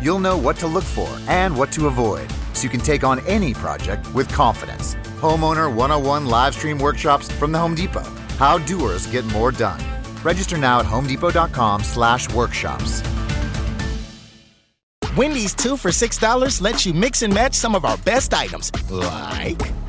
You'll know what to look for and what to avoid so you can take on any project with confidence. Homeowner 101 live stream workshops from the Home Depot. How doers get more done. Register now at homedepot.com slash workshops. Wendy's two for $6 lets you mix and match some of our best items, like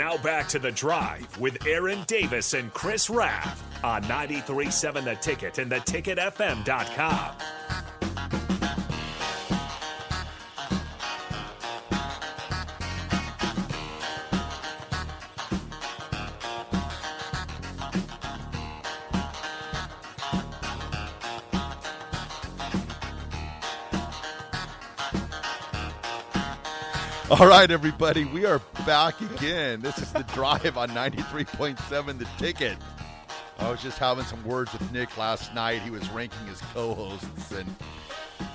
Now back to the drive with Aaron Davis and Chris Raff on 93.7 The Ticket and theticketfm.com. All right, everybody, we are back again. This is the drive on 93.7 The Ticket. I was just having some words with Nick last night. He was ranking his co-hosts and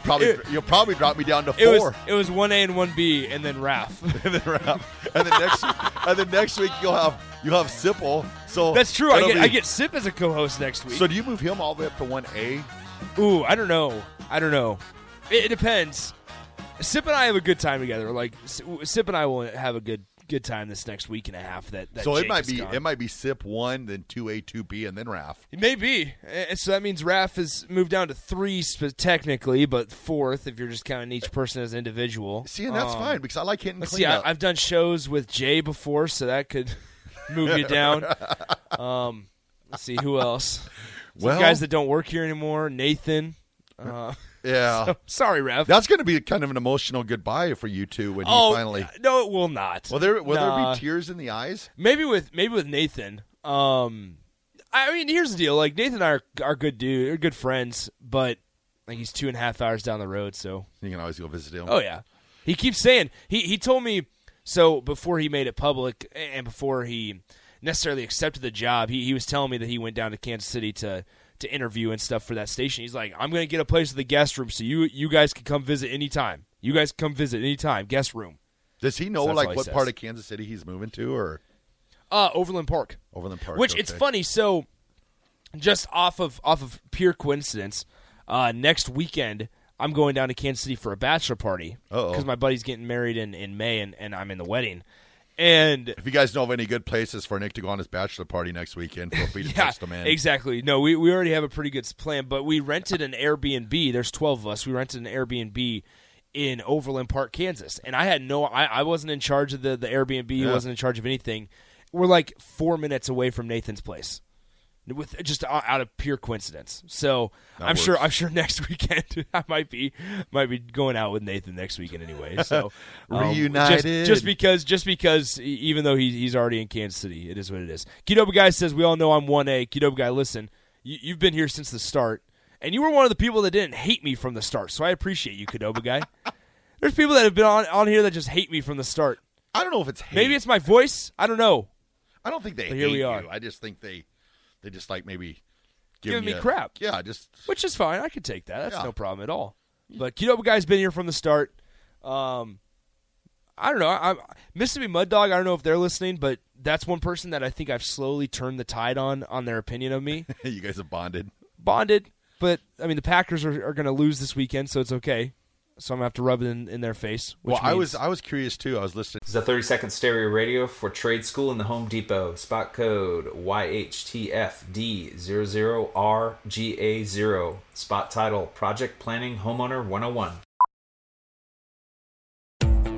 probably It- you'll probably drop me down to It was four. it was one A and one B, and then Raph. and then Ralph- and then next and then next week you'll have you'll have Sipple. So That's true. I get be- I get Sip as a co-host next week. So do you move him all the way up to one A? Ooh, I don't know. I don't know. It, it depends. Sip and I have a good time together. Like Sip and I will have a good good time this next week and a half. That, that So it might be gone. it might be Sip one, then two A, two B, and then Raf. It may be. Uh, So that means Raph has moved down to three technically, but fourth if you're just counting each person as an individual. See, and that's Um, fine because I like hitting Let's see. I. I've done shows with Jay before, so that could move you down. Um, let's see who else. Some Well- guys that don't work here anymore. Nathan. Uh, yeah. so- sorry, Rev. That's going to be kind of an emotional goodbye for you two when oh you finally. no, it will not. Will there will Nah. there be tears in the eyes? Maybe with maybe with Nathan. Um, I mean, here's the deal. Like Nathan and I are, are good dude, are good friends, but like he's two and a half hours down the road, so You can always go visit him. Oh yeah, he keeps saying he he told me so before he made it public and before he necessarily accepted the job. He he was telling me that he went down to Kansas City to to interview and stuff for that station. He's like, I'm gonna get a place in the guest room so you you guys can come visit anytime. You guys can come visit anytime. Guest room. Does he know So like he what says. part of Kansas City he's moving to, or Uh, Overland Park. Overland Park? Which it's funny. So, just off of off of pure coincidence, uh, next weekend I'm going down to Kansas City for a bachelor party because my buddy's getting married in, in May and, and I'm in the wedding. And If you guys know of any good places for Nick to go on his bachelor party next weekend, feel free to yeah, text them in. exactly. No, we we already have a pretty good plan, but we rented an Airbnb. There's 12 of us. We rented an Airbnb in Overland Park, Kansas, and I had no. I, I wasn't in charge of the the Airbnb. Yeah. wasn't in charge of anything. We're like four minutes away from Nathan's place. With just out of pure coincidence, so That I'm sure. I'm sure next weekend I might be might be going out with Nathan next weekend anyway. So um, just- Reunited. just, because just because even though he, he's already in Kansas City, it is what it is. Kidoba guy says we all know I'm one A. Kidoba guy, listen, you, you've been here since the start, and you were one of the people that didn't hate me from the start. So I appreciate you, Kidoba guy. There's people that have been on on here that just hate me from the start. I don't know if it's hate. Maybe it's my voice. I don't know. I don't think they But hate here we you. are. I just think they they just like maybe Giving me you- crap. Yeah, just which is fine. I could take that. That's Yeah. no problem at all. But Kidoba guy's been here from the start. Um, I don't know. I, I, Mississippi Mud Dog. I don't know if they're listening, but that's one person that I think I've slowly turned the tide on on their opinion of me. you guys have bonded. Bonded, but I mean the Packers are, are going to lose this weekend, so it's okay. So I'm gonna have to rub it in, in their face. Which Well, I was I was curious too. I was listening. This is a 30 second stereo radio for trade school in the Home Depot. Spot code YHTFD00RGA0. Spot title Project Planning Homeowner 101.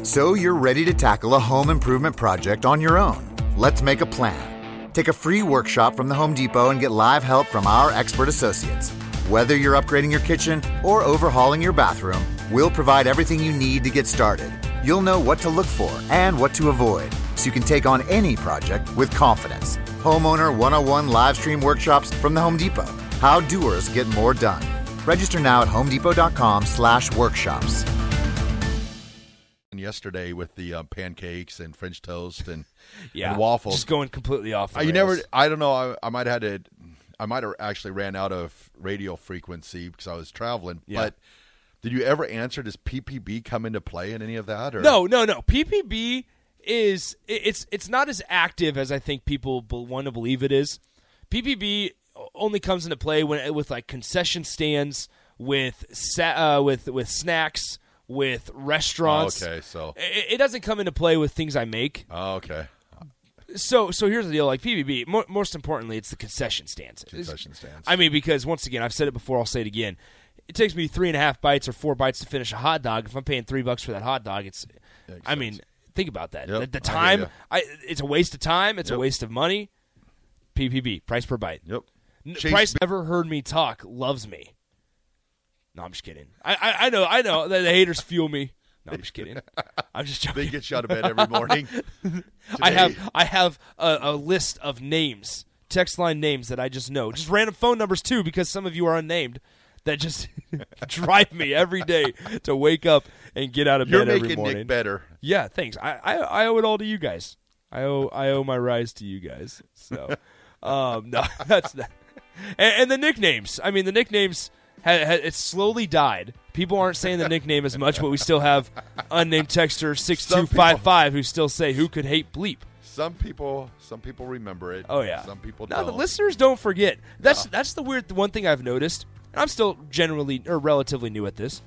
So you're ready to tackle a home improvement project on your own. Let's make a plan. Take a free workshop from the Home Depot and get live help from our expert associates. Whether you're upgrading your kitchen or overhauling your bathroom, we'll provide everything you need to get started. You'll know what to look for and what to avoid so you can take on any project with confidence. Homeowner 101 live stream workshops from the Home Depot. How doers get more done. Register now at homedepot.com/workshops. And yesterday with the uh, pancakes and French toast and, Yeah, and waffles. Just going completely off. The Uh, you never. I don't know. I, I might have had to. I might have actually ran out of radio frequency because I was traveling. Yeah. But did you ever answer? Does PPB come into play in any of that? Or No, no, no. PPB is it's it's not as active as I think people want to believe it is. PPB only comes into play when with like concession stands, with sa- uh, with with snacks, with restaurants. Okay, so It, it doesn't come into play with things I make. oh, okay, So so here's the deal. Like PPB, mo- most importantly, it's the concession stands. concession stands. I mean, because once again, I've said it before. I'll say it again. It takes me three and a half bites or four bites to finish a hot dog. If I'm paying three bucks for that hot dog, it's. I mean, think about that. Yep, the, the time, ya. I, it's a waste of time. It's a waste of money. PPB price per bite. yep. Chase Price B- never heard me talk. Loves me. No, I'm just kidding. I I, I know I know the, the haters fuel me. No, I'm just kidding. I'm just joking. They get you out of bed every morning. I have I have a, a list of names, text line names that I just know, just random phone numbers too, because some of you are unnamed. That just drive me every day to wake up and get out of You're bed every making. Nick better. Yeah, thanks. I, I I owe it all to you guys. I owe I owe my rise to you guys. So, um, no, that's that. And, and the nicknames. I mean, the nicknames. Ha, ha, it's slowly died. People aren't saying the nickname as much, but we still have unnamed texter six two five five who still say who could hate bleep. Some people, some people remember it. Oh yeah. Some people Now don't. the listeners don't forget. That's that's the weird one thing I've noticed. And I'm still generally or relatively new at this.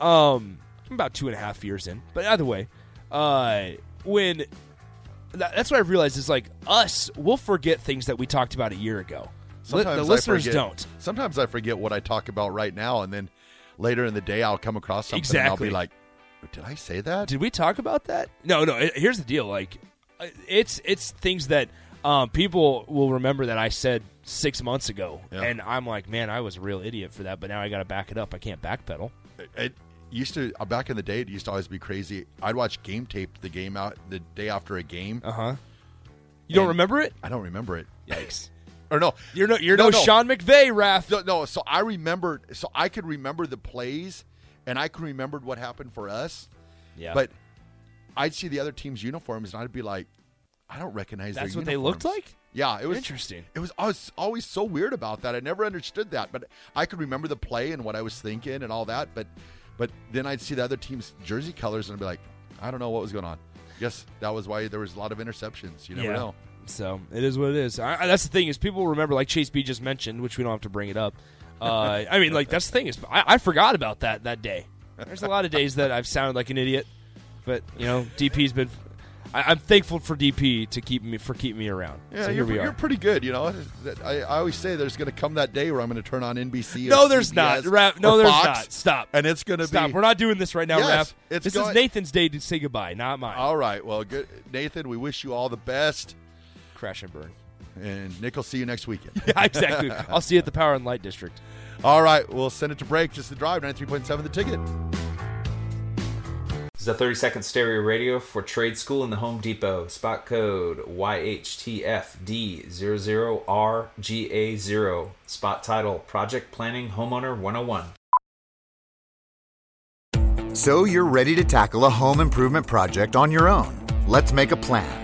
Um, I'm about two and a half years in. But either way, uh, when that, that's what I've realized is like us, we'll forget things that we talked about a year ago. Sometimes the listeners forget- don't. Sometimes I forget what I talk about right now, and then later in the day I'll come across something Exactly. and I'll be like, "Did I say that?" Did we talk about that? No, no. it- Here's the deal. Like, uh, it's it's things that um, people will remember that I said six months ago, Yeah. and I'm like, man, I was a real idiot for that. But now I got to back it up. I can't backpedal. it used to uh, back in the day. It used to always be crazy. I'd watch game tape the game out the day after a game. Uh huh. You don't remember it? I don't remember it. Yikes! Or no, You're no you're No, no. Sean McVay, Raph. no, no. So I remembered. So I could remember the plays, and I could remember what happened for us. Yeah, But I'd see the other team's uniforms, and I'd be like, I don't recognize. That's what they looked like? Yeah, it was Interesting. It was I was always so weird about that. I never understood that, but I could remember the play and what I was thinking and all that. But but then I'd see the other team's jersey colors and I'd be like, I don't know what was going on. Guess that was why there was a lot of interceptions. You never yeah. know. So it is what it is. I, I- that's the thing is people remember like Chase B just mentioned, which we don't have to bring it up. Uh, I mean, like that's the thing is I, I forgot about that that day. There's a lot of days that I've sounded like an idiot, but you know, DP's been. I, I'm thankful for DP to keep me for keeping me around. Yeah, so here you're, you're pretty good. You know, I, I always say there's going to come that day where I'm going to turn on NBC. or No, there's not. CBS no, or there's Fox, not. Stop. And it's going to be. Stop. We're not doing this right now, Yes, Raph. this going- is Nathan's day to say goodbye, not mine. All right. Well, good, Nathan. We wish you all the best, Crash and burn. and Nick will see you next weekend. Yeah, exactly. I'll see you at the Power and Light District. All right, we'll send it to break. Just the drive, 93.7 the ticket. This is a 30 second stereo radio for trade school in the Home Depot. Spot code YHTFD00RGA0. Spot title Project Planning Homeowner 101. So you're ready to tackle a home improvement project on your own. Let's make a plan.